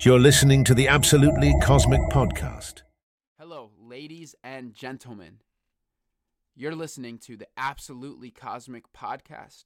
You're listening to the Absolutely Cosmic Podcast. Hello, ladies and gentlemen. You're listening to the Absolutely Cosmic Podcast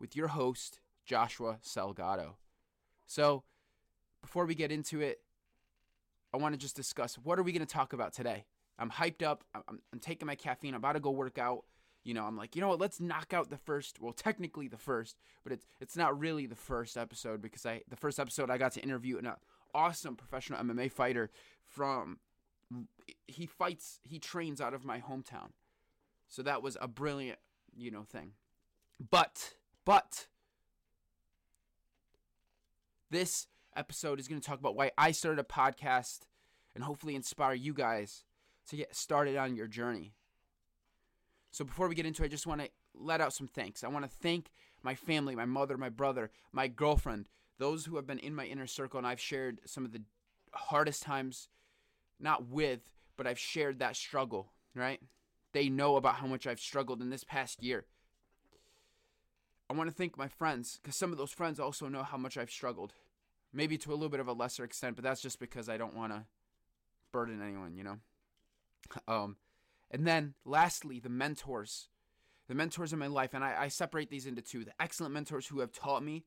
with your host, Joshua Salgado. So, before we get into it, I want to just discuss what are we going to talk about today? I'm hyped up. I'm, I'm, taking my caffeine. I'm about to go work out. You know, I'm like, you know what? Let's knock out the first. Well, technically the first, but it's it's not really the first episode because I the first episode I got to interview an awesome professional MMA fighter from. He fights. He trains out of my hometown, so that was a brilliant, you know, thing. But but this episode is going to talk about why I started a podcast and hopefully inspire you guys to get started on your journey. So before we get into it, I just want to let out some thanks. I want to thank my family, my mother, my brother, my girlfriend, those who have been in my inner circle, and I've shared some of the hardest times, not with, but I've shared that struggle, right? They know about how much I've struggled in this past year. I want to thank my friends because some of those friends also know how much I've struggled. Maybe to a little bit of a lesser extent, but that's just because I don't want to burden anyone, you know? Um, and then lastly, the mentors. The mentors in my life, and I, I separate these into two the excellent mentors who have taught me,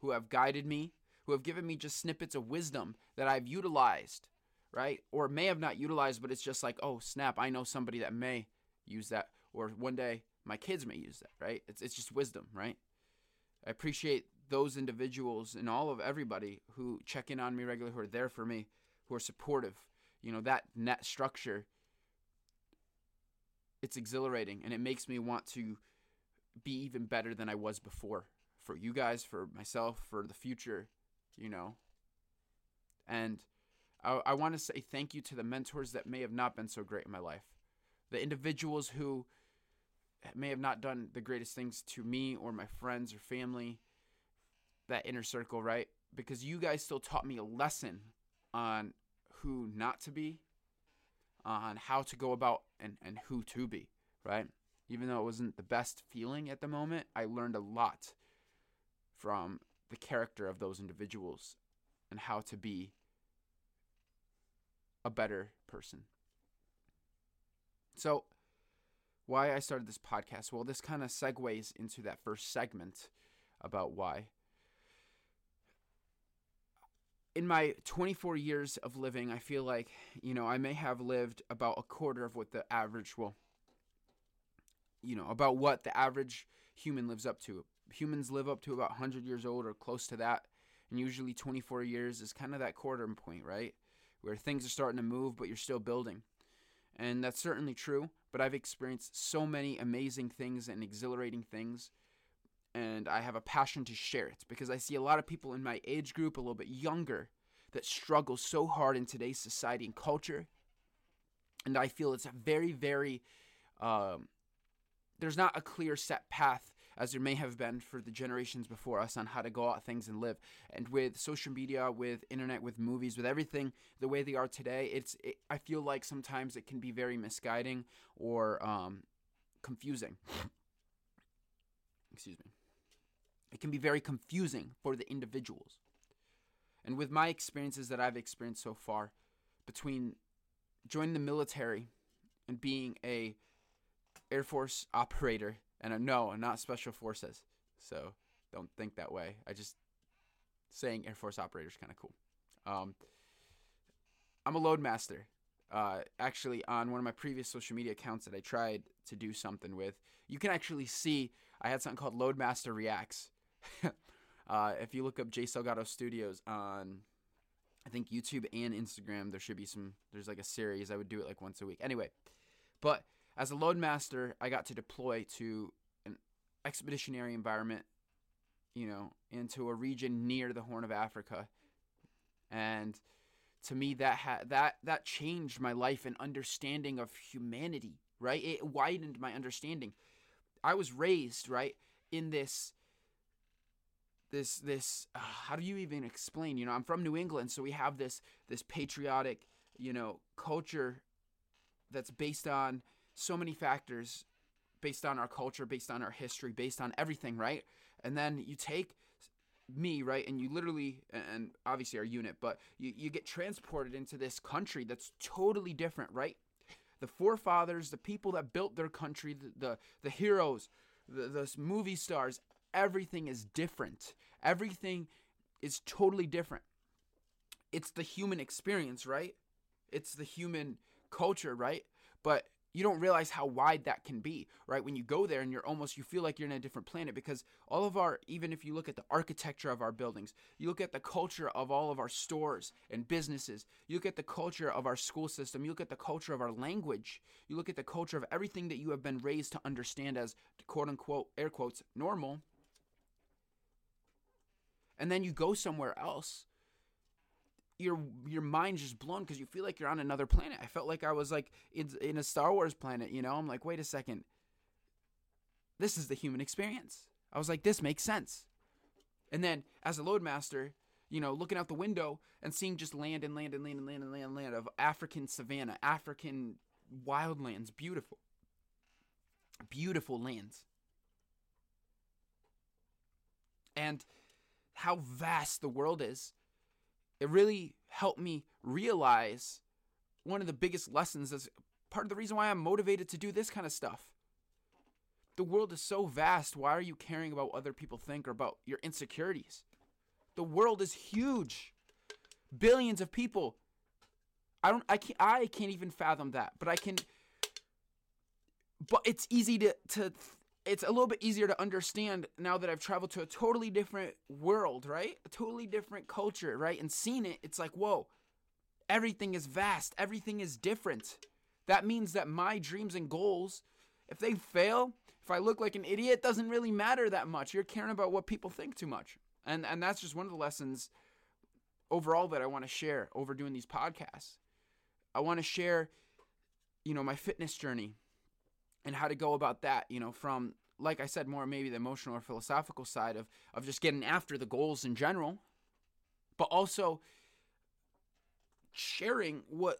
who have guided me, who have given me just snippets of wisdom that I've utilized, right? Or may have not utilized, but it's just like, oh, snap, I know somebody that may use that. Or one day my kids may use that, right? It's, it's just wisdom, right? I appreciate those individuals and all of everybody who check in on me regularly, who are there for me, who are supportive. You know, that net structure it's exhilarating and it makes me want to be even better than I was before for you guys, for myself, for the future, you know. And I, I want to say thank you to the mentors that may have not been so great in my life, the individuals who may have not done the greatest things to me or my friends or family, that inner circle, right? Because you guys still taught me a lesson on who not to be on how to go about and, and who to be, right? Even though it wasn't the best feeling at the moment, I learned a lot from the character of those individuals and how to be a better person. So, why I started this podcast? Well, this kind of segues into that first segment about why in my 24 years of living, I feel like, you know, I may have lived about a quarter of what the average, well, you know, about what the average human lives up to. Humans live up to about 100 years old or close to that. And usually 24 years is kind of that quarter point, right? Where things are starting to move, but you're still building. And that's certainly true. But I've experienced so many amazing things and exhilarating things and I have a passion to share it because I see a lot of people in my age group, a little bit younger, that struggle so hard in today's society and culture. And I feel it's a very, very, um, there's not a clear set path as there may have been for the generations before us on how to go out things and live. And with social media, with internet, with movies, with everything the way they are today, it's it, I feel like sometimes it can be very misguiding or um, confusing. Excuse me it can be very confusing for the individuals. And with my experiences that I've experienced so far, between joining the military and being a Air Force operator, and a, no, I'm not Special Forces, so don't think that way. I just saying Air Force operator is kind of cool. Um, I'm a loadmaster. Uh, actually, on one of my previous social media accounts that I tried to do something with, you can actually see I had something called Loadmaster Reacts, uh, if you look up Jay Salgado Studios on, I think YouTube and Instagram, there should be some. There's like a series. I would do it like once a week. Anyway, but as a loadmaster, I got to deploy to expeditionary environment, you know, into a region near the Horn of Africa, and to me that ha- that that changed my life and understanding of humanity. Right, it widened my understanding. I was raised right in this this this uh, how do you even explain you know i'm from new england so we have this this patriotic you know culture that's based on so many factors based on our culture based on our history based on everything right and then you take me, right? And you literally, and obviously our unit, but you, you get transported into this country that's totally different, right? The forefathers, the people that built their country, the the, the heroes, the, the movie stars, everything is different. Everything is totally different. It's the human experience, right? It's the human culture, right? But you don't realize how wide that can be right? When you go there and you're almost you feel like you're in a different planet because all of our even if you look at the architecture of our buildings you look at the culture of all of our stores and businesses you look at the culture of our school system you look at the culture of our language you look at the culture of everything that you have been raised to understand as quote unquote air quotes normal and then you go somewhere else your your mind's just blown because you feel like you're on another planet. I felt like I was like in, in a Star Wars planet, you know? I'm like, wait a second. This is the human experience. I was like, this makes sense. And then as a loadmaster, you know, looking out the window and seeing just land and land and land and land and land and land of African savanna, African wildlands, beautiful. Beautiful lands. And how vast the world is it really helped me realize one of the biggest lessons is part of the reason why I'm motivated to do this kind of stuff. The world is so vast. Why are you caring about what other people think or about your insecurities? The world is huge. Billions of people. I don't I can't I can't even fathom that, but I can but it's easy to to it's a little bit easier to understand now that I've traveled to a totally different world, right? A totally different culture, right? And seen it, it's like, whoa, everything is vast, everything is different. That means that my dreams and goals, if they fail, if I look like an idiot, doesn't really matter that much. You're caring about what people think too much. And and that's just one of the lessons overall that I want to share over doing these podcasts. I want to share, you know, my fitness journey and how to go about that, you know, from like I said, more maybe the emotional or philosophical side of of just getting after the goals in general, but also sharing what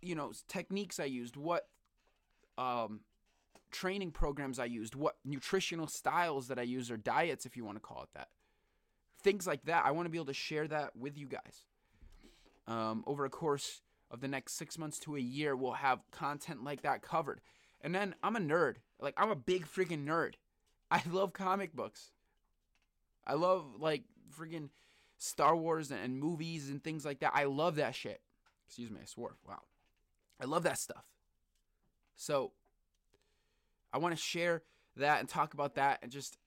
you know techniques I used, what um, training programs I used, what nutritional styles that I use, or diets, if you want to call it that. Things like that. I want to be able to share that with you guys. Um, over a course of the next six months to a year, we'll have content like that covered. And then I'm a nerd. Like I'm a big freaking nerd. I love comic books. I love like freaking Star Wars and movies and things like that. I love that shit. Excuse me, I swore. Wow. I love that stuff. So I want to share that and talk about that and just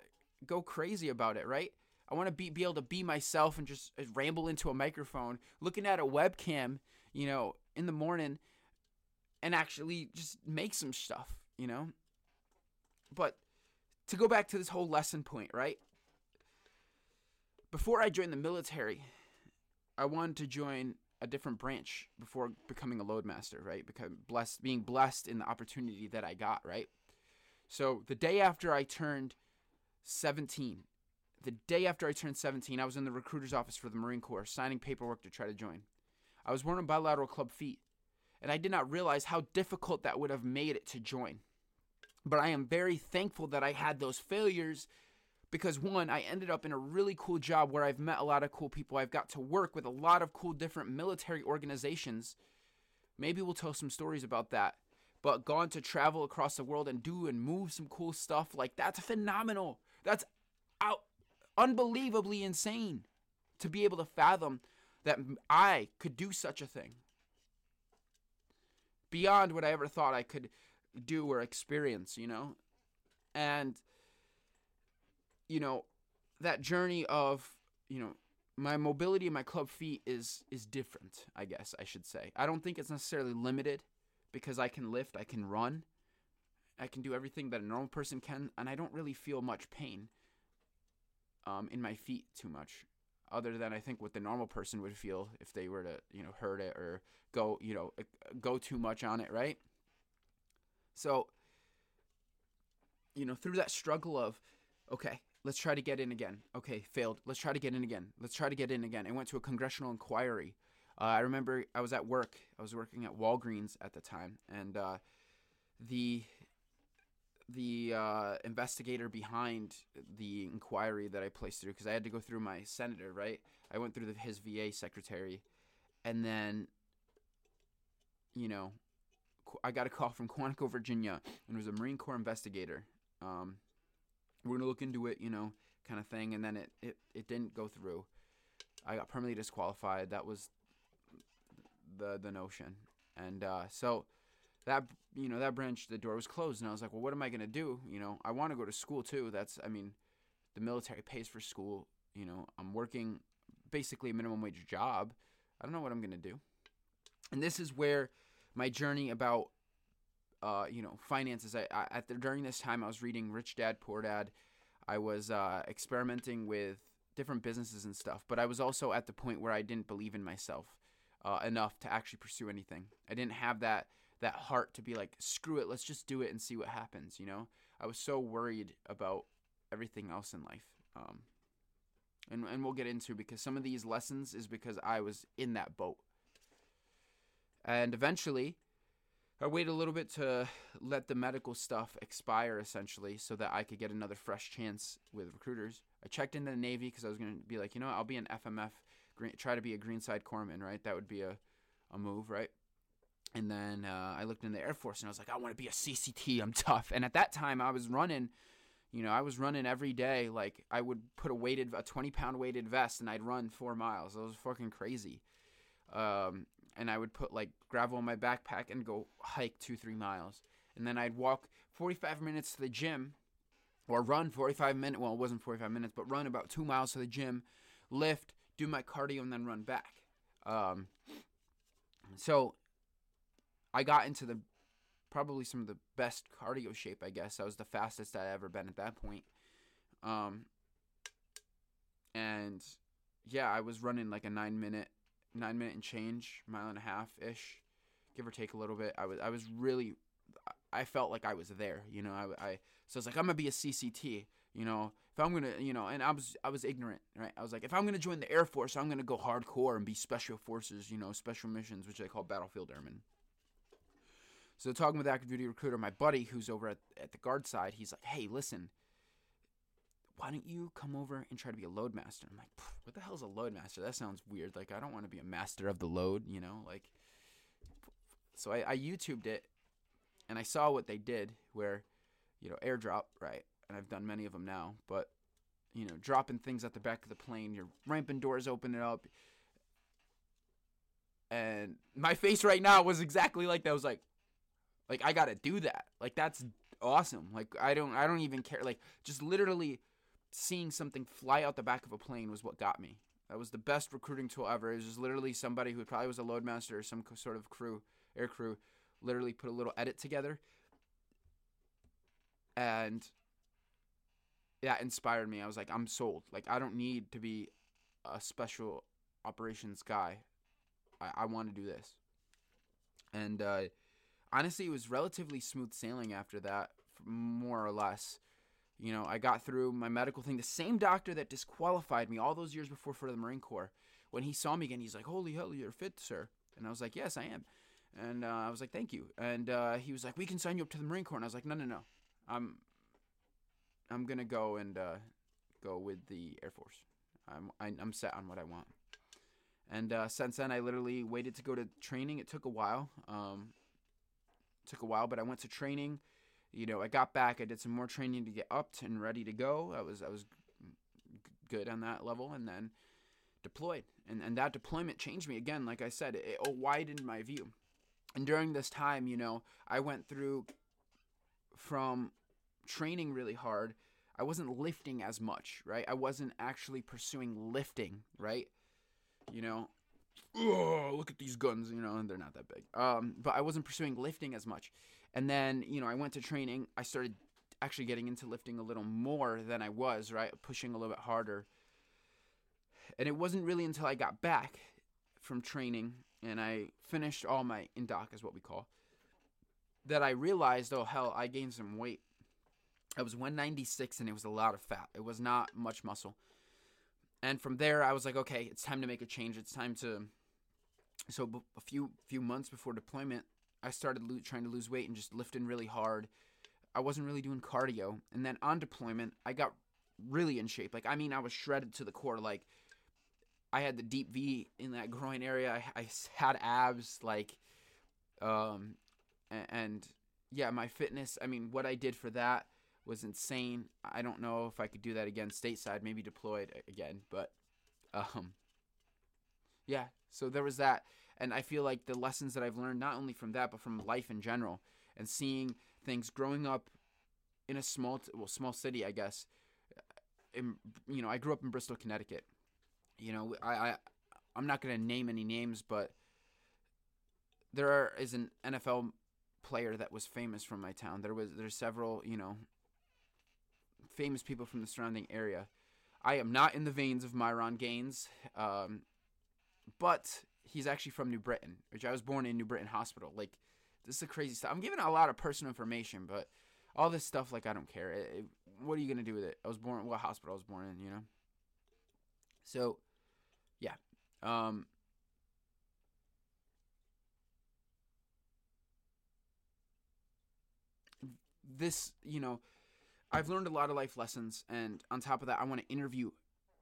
go crazy about it, right? I want to be be able to be myself and just uh, ramble into a microphone, looking at a webcam, you know, in the morning and actually just make some stuff, you know? But to go back to this whole lesson point, right? Before I joined the military, I wanted to join a different branch before becoming a loadmaster, right? Because blessed being blessed in the opportunity that I got, right? So the day after I turned 17, the day after I turned 17, I was in the recruiter's office for the Marine Corps signing paperwork to try to join. I was wearing bilateral club feet and I did not realize how difficult that would have made it to join. But I am very thankful that I had those failures because one, I ended up in a really cool job where I've met a lot of cool people. I've got to work with a lot of cool different military organizations. Maybe we'll tell some stories about that. But gone to travel across the world and do and move some cool stuff like that's phenomenal. That's out unbelievably insane to be able to fathom that I could do such a thing beyond what I ever thought I could do or experience, you know? And, you know, that journey of, you know, my mobility in my club feet is is different, I guess I should say. I don't think it's necessarily limited because I can lift, I can run, I can do everything that a normal person can, and I don't really feel much pain um, in my feet too much other than I think what the normal person would feel if they were to, you know, hurt it or go, you know, go too much on it, right? So, you know, through that struggle of, okay, let's try to get in again. Okay, failed. Let's try to get in again. Let's try to get in again. I went to a congressional inquiry. Uh, I remember I was at work. I was working at Walgreens at the time, and uh, the the uh, investigator behind the inquiry that I placed through because I had to go through my senator, right? I went through the, his VA secretary, and then, you know, I got a call from Quantico, Virginia, and it was a Marine Corps investigator. Um, we're gonna look into it, you know, kind of thing, and then it, it, it didn't go through. I got permanently disqualified. That was the the notion, and uh, so that you know that branch the door was closed and i was like well what am i going to do? You know i want to go to school too. That's i mean the military pays for school. You know i'm working basically a minimum wage job. I don't know what i'm going to do. And this is where my journey about uh, you know finances. I, I at the, during this time i was reading rich dad poor dad. I was uh, experimenting with different businesses and stuff but i was also at the point where i didn't believe in myself uh, enough to actually pursue anything. I didn't have that that heart to be like, screw it, let's just do it and see what happens. You know, I was so worried about everything else in life. Um, and and we'll get into because some of these lessons is because I was in that boat. And eventually, I waited a little bit to let the medical stuff expire essentially so that I could get another fresh chance with recruiters. I checked into the Navy because I was going to be like, you know, I'll be an FMF, try to be a Greenside Corpsman, right? That would be a, a move, right? And then uh, I looked in the Air Force and I was like, I want to be a CCT. I'm tough. And at that time, I was running, you know, I was running every day. Like I would put a weighted, a 20 pound weighted vest, and I'd run four miles. It was fucking crazy. Um, and I would put like gravel in my backpack and go hike two, three miles. And then I'd walk 45 minutes to the gym, or run 45 minutes. Well, it wasn't 45 minutes, but run about two miles to the gym, lift, do my cardio, and then run back. Um, so I got into the probably some of the best cardio shape, I guess. I was the fastest I'd ever been at that point. Um, and yeah, I was running like a nine minute, nine minute and change, mile and a half ish, give or take a little bit. I was, I was really, I felt like I was there, you know. I, I so I was like, I'm gonna be a CCT, you know. If I'm gonna, you know, and I was, I was ignorant, right? I was like, if I'm gonna join the Air Force, I'm gonna go hardcore and be special forces, you know, special missions, which they call battlefield airmen. So talking with active duty recruiter, my buddy who's over at, at the guard side, he's like, "Hey, listen, why don't you come over and try to be a loadmaster? I'm like, "What the hell's a loadmaster? That sounds weird. Like I don't want to be a master of the load, you know, like." So I, I YouTubed it, and I saw what they did, where, you know, airdrop, right? And I've done many of them now, but you know, dropping things at the back of the plane, your ramping doors open it up. And my face right now was exactly like that. I was like, like I gotta do that. Like that's awesome. Like I don't I don't even care. Like just literally seeing something fly out the back of a plane was what got me. That was the best recruiting tool ever. It was just literally somebody who probably was a loadmaster or some sort of crew, air crew, literally put a little edit together, and that inspired me. I was like, I'm sold. Like I don't need to be a special operations guy. I, I want to do this. And uh, honestly, it was relatively smooth sailing after that, more or less. You know, I got through my medical thing. The same doctor that disqualified me all those years before for the Marine Corps, when he saw me again, he's like, "Holy hell, you're fit, sir!" And I was like, "Yes, I am." And uh, I was like, "Thank you." And uh, he was like, "We can sign you up to the Marine Corps." And I was like, "No, no, no, I'm, I'm gonna go and uh, go with the Air Force. I'm, I, am set on what I want." And uh, since then, I literally waited to go to training. It took a while. Um, took a while, but I went to training. You know, I got back. I did some more training to get up and ready to go. I was I was good on that level, and then deployed. And and that deployment changed me again. Like I said, it, it widened my view. And during this time, you know, I went through from training really hard. I wasn't lifting as much, right? I wasn't actually pursuing lifting, right? You know, oh, look at these guns, you know, and they're not that big. Um, but I wasn't pursuing lifting as much. And then, you know, I went to training. I started actually getting into lifting a little more than I was, right? Pushing a little bit harder. And it wasn't really until I got back from training and I finished all my indoc, is what we call, that I realized, oh, hell, I gained some weight. I was 196 and it was a lot of fat. It was not much muscle and from there I was like, okay, it's time to make a change. It's time to. So a few few months before deployment, I started lo- trying to lose weight and just lifting really hard. I wasn't really doing cardio. And then on deployment, I got really in shape. Like, I mean, I was shredded to the core. Like, I had the deep V in that groin area. I, I had abs. Like, um, and, and yeah, my fitness. I mean, what I did for that was insane. I don't know if I could do that again stateside, maybe deployed again, but um, yeah. So there was that, and I feel like the lessons that I've learned not only from that but from life in general, and seeing things growing up in a small, well, small city, I guess. In, you know, I grew up in Bristol, Connecticut. You know, I, I I'm not gonna name any names, but there are, is an NFL player that was famous from my town. There was there's several, you know, famous people from the surrounding area. I am not in the veins of Myron Gaines, um, but he's actually from New Britain, which I was born in New Britain Hospital. Like, this is crazy stuff. I'm giving a lot of personal information, but all this stuff, like, I don't care. It, it, what are you gonna do with it? I was born what hospital I was born in, you know. So, yeah. Um, this, you know, I've learned a lot of life lessons, and on top of that, I want to interview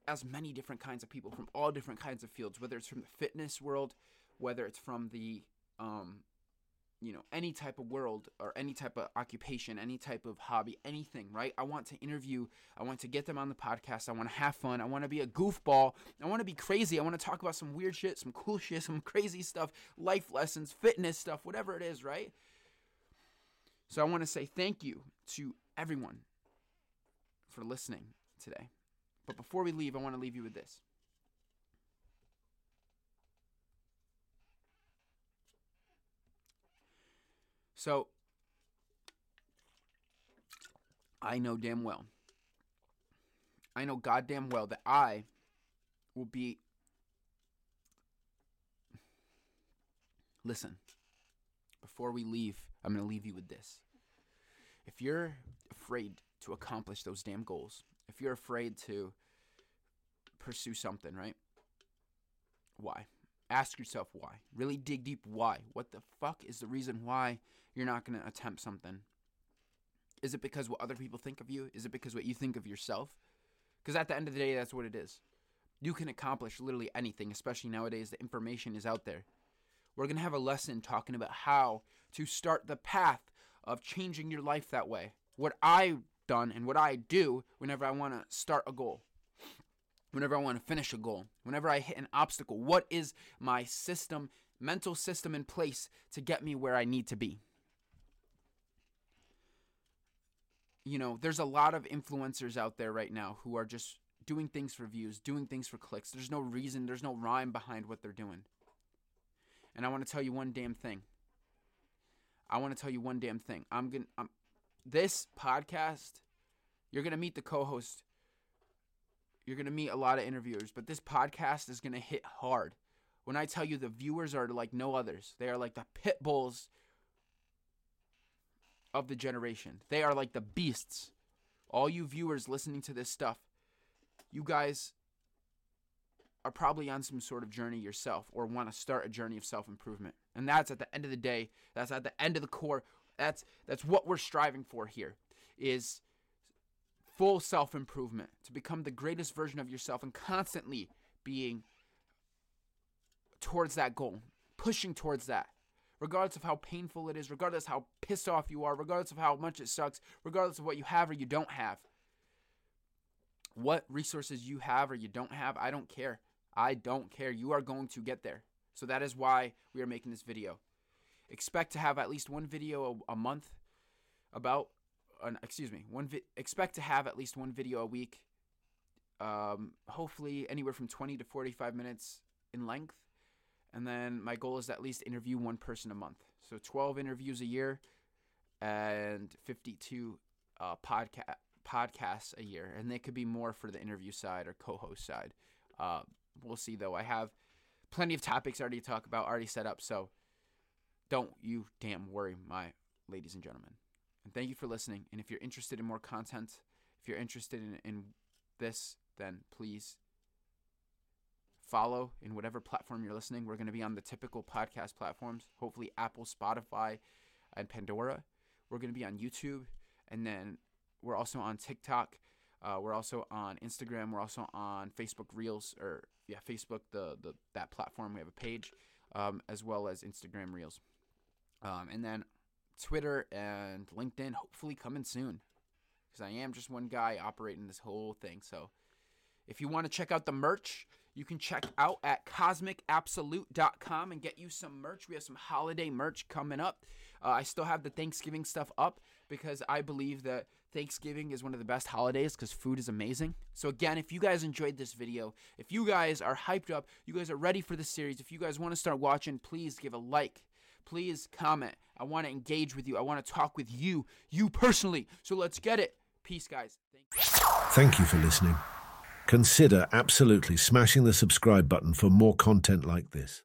as many different kinds of people from all different kinds of fields, whether it's from the fitness world, whether it's from the, um, you know, any type of world or any type of occupation, any type of hobby, anything, right? I want to interview, I want to get them on the podcast, I want to have fun, I want to be a goofball, I want to be crazy, I want to talk about some weird shit, some cool shit, some crazy stuff, life lessons, fitness stuff, whatever it is, right? So I want to say thank you to everyone for listening today. But before we leave, I want to leave you with this. So, I know damn well, I know goddamn well that I will be. Listen, before we leave, I'm going to leave you with this. If you're afraid to accomplish those damn goals, if you're afraid to pursue something, right? Why? Ask yourself why. Really dig deep why. What the fuck is the reason why you're not going to attempt something? Is it because what other people think of you? Is it because what you think of yourself? Because at the end of the day, that's what it is. You can accomplish literally anything, especially nowadays. The information is out there. We're going to have a lesson talking about how to start the path of changing your life that way. What I've done and what I do whenever I want to start a goal, whenever I want to finish a goal, whenever I hit an obstacle. What is my system, mental system in place to get me where I need to be? You know, there's a lot of influencers out there right now who are just doing things for views, doing things for clicks. There's no reason, there's no rhyme behind what they're doing. And I want to tell you one damn thing. I want to tell you one damn thing. I'm going to this podcast, you're going to meet the co-host. You're going to meet a lot of interviewers, but this podcast is going to hit hard. When I tell you the viewers are like no others. They are like the pit bulls of the generation. They are like the beasts. All you viewers listening to this stuff, you guys are probably on some sort of journey yourself or want to start a journey of self-improvement. And that's at the end of the day, that's at the end of the core. That's that's what we're striving for here is full self-improvement to become the greatest version of yourself and constantly being towards that goal, pushing towards that. Regardless of how painful it is, regardless how pissed off you are, regardless of how much it sucks, regardless of what you have or you don't have. What resources you have or you don't have, I don't care. I don't care. You are going to get there. So that is why we are making this video. Expect to have at least one video a, a month about, uh, excuse me, one vi- expect to have at least one video a week. Um, hopefully anywhere from 20 to 45 minutes in length. And then my goal is at least interview one person a month. So 12 interviews a year and 52 uh, podcast podcasts a year, and they could be more for the interview side or co-host side. Uh, we'll see though. I have plenty of topics already to talk about, already set up. So don't you damn worry, my ladies and gentlemen. And thank you for listening. And if you're interested in more content, if you're interested in, in this, then please follow in whatever platform you're listening. We're going to be on the typical podcast platforms, hopefully Apple, Spotify, and Pandora. We're going to be on YouTube And then we're also on TikTok. Uh, we're also on Instagram. We're also on Facebook Reels, or yeah, Facebook, the the that platform. We have a page, um, as well as Instagram Reels, um, and then Twitter and LinkedIn. Hopefully coming soon, because I am just one guy operating this whole thing. So, if you want to check out the merch, you can check out at cosmicabsolute.com and get you some merch. We have some holiday merch coming up. Uh, I still have the Thanksgiving stuff up because I believe that Thanksgiving is one of the best holidays because food is amazing. So, again, if you guys enjoyed this video, if you guys are hyped up, you guys are ready for the series, if you guys want to start watching, please give a like. Please comment. I want to engage with you. I want to talk with you, you personally. So, let's get it. Peace, guys. Thank you. Thank you for listening. Consider absolutely smashing the subscribe button for more content like this.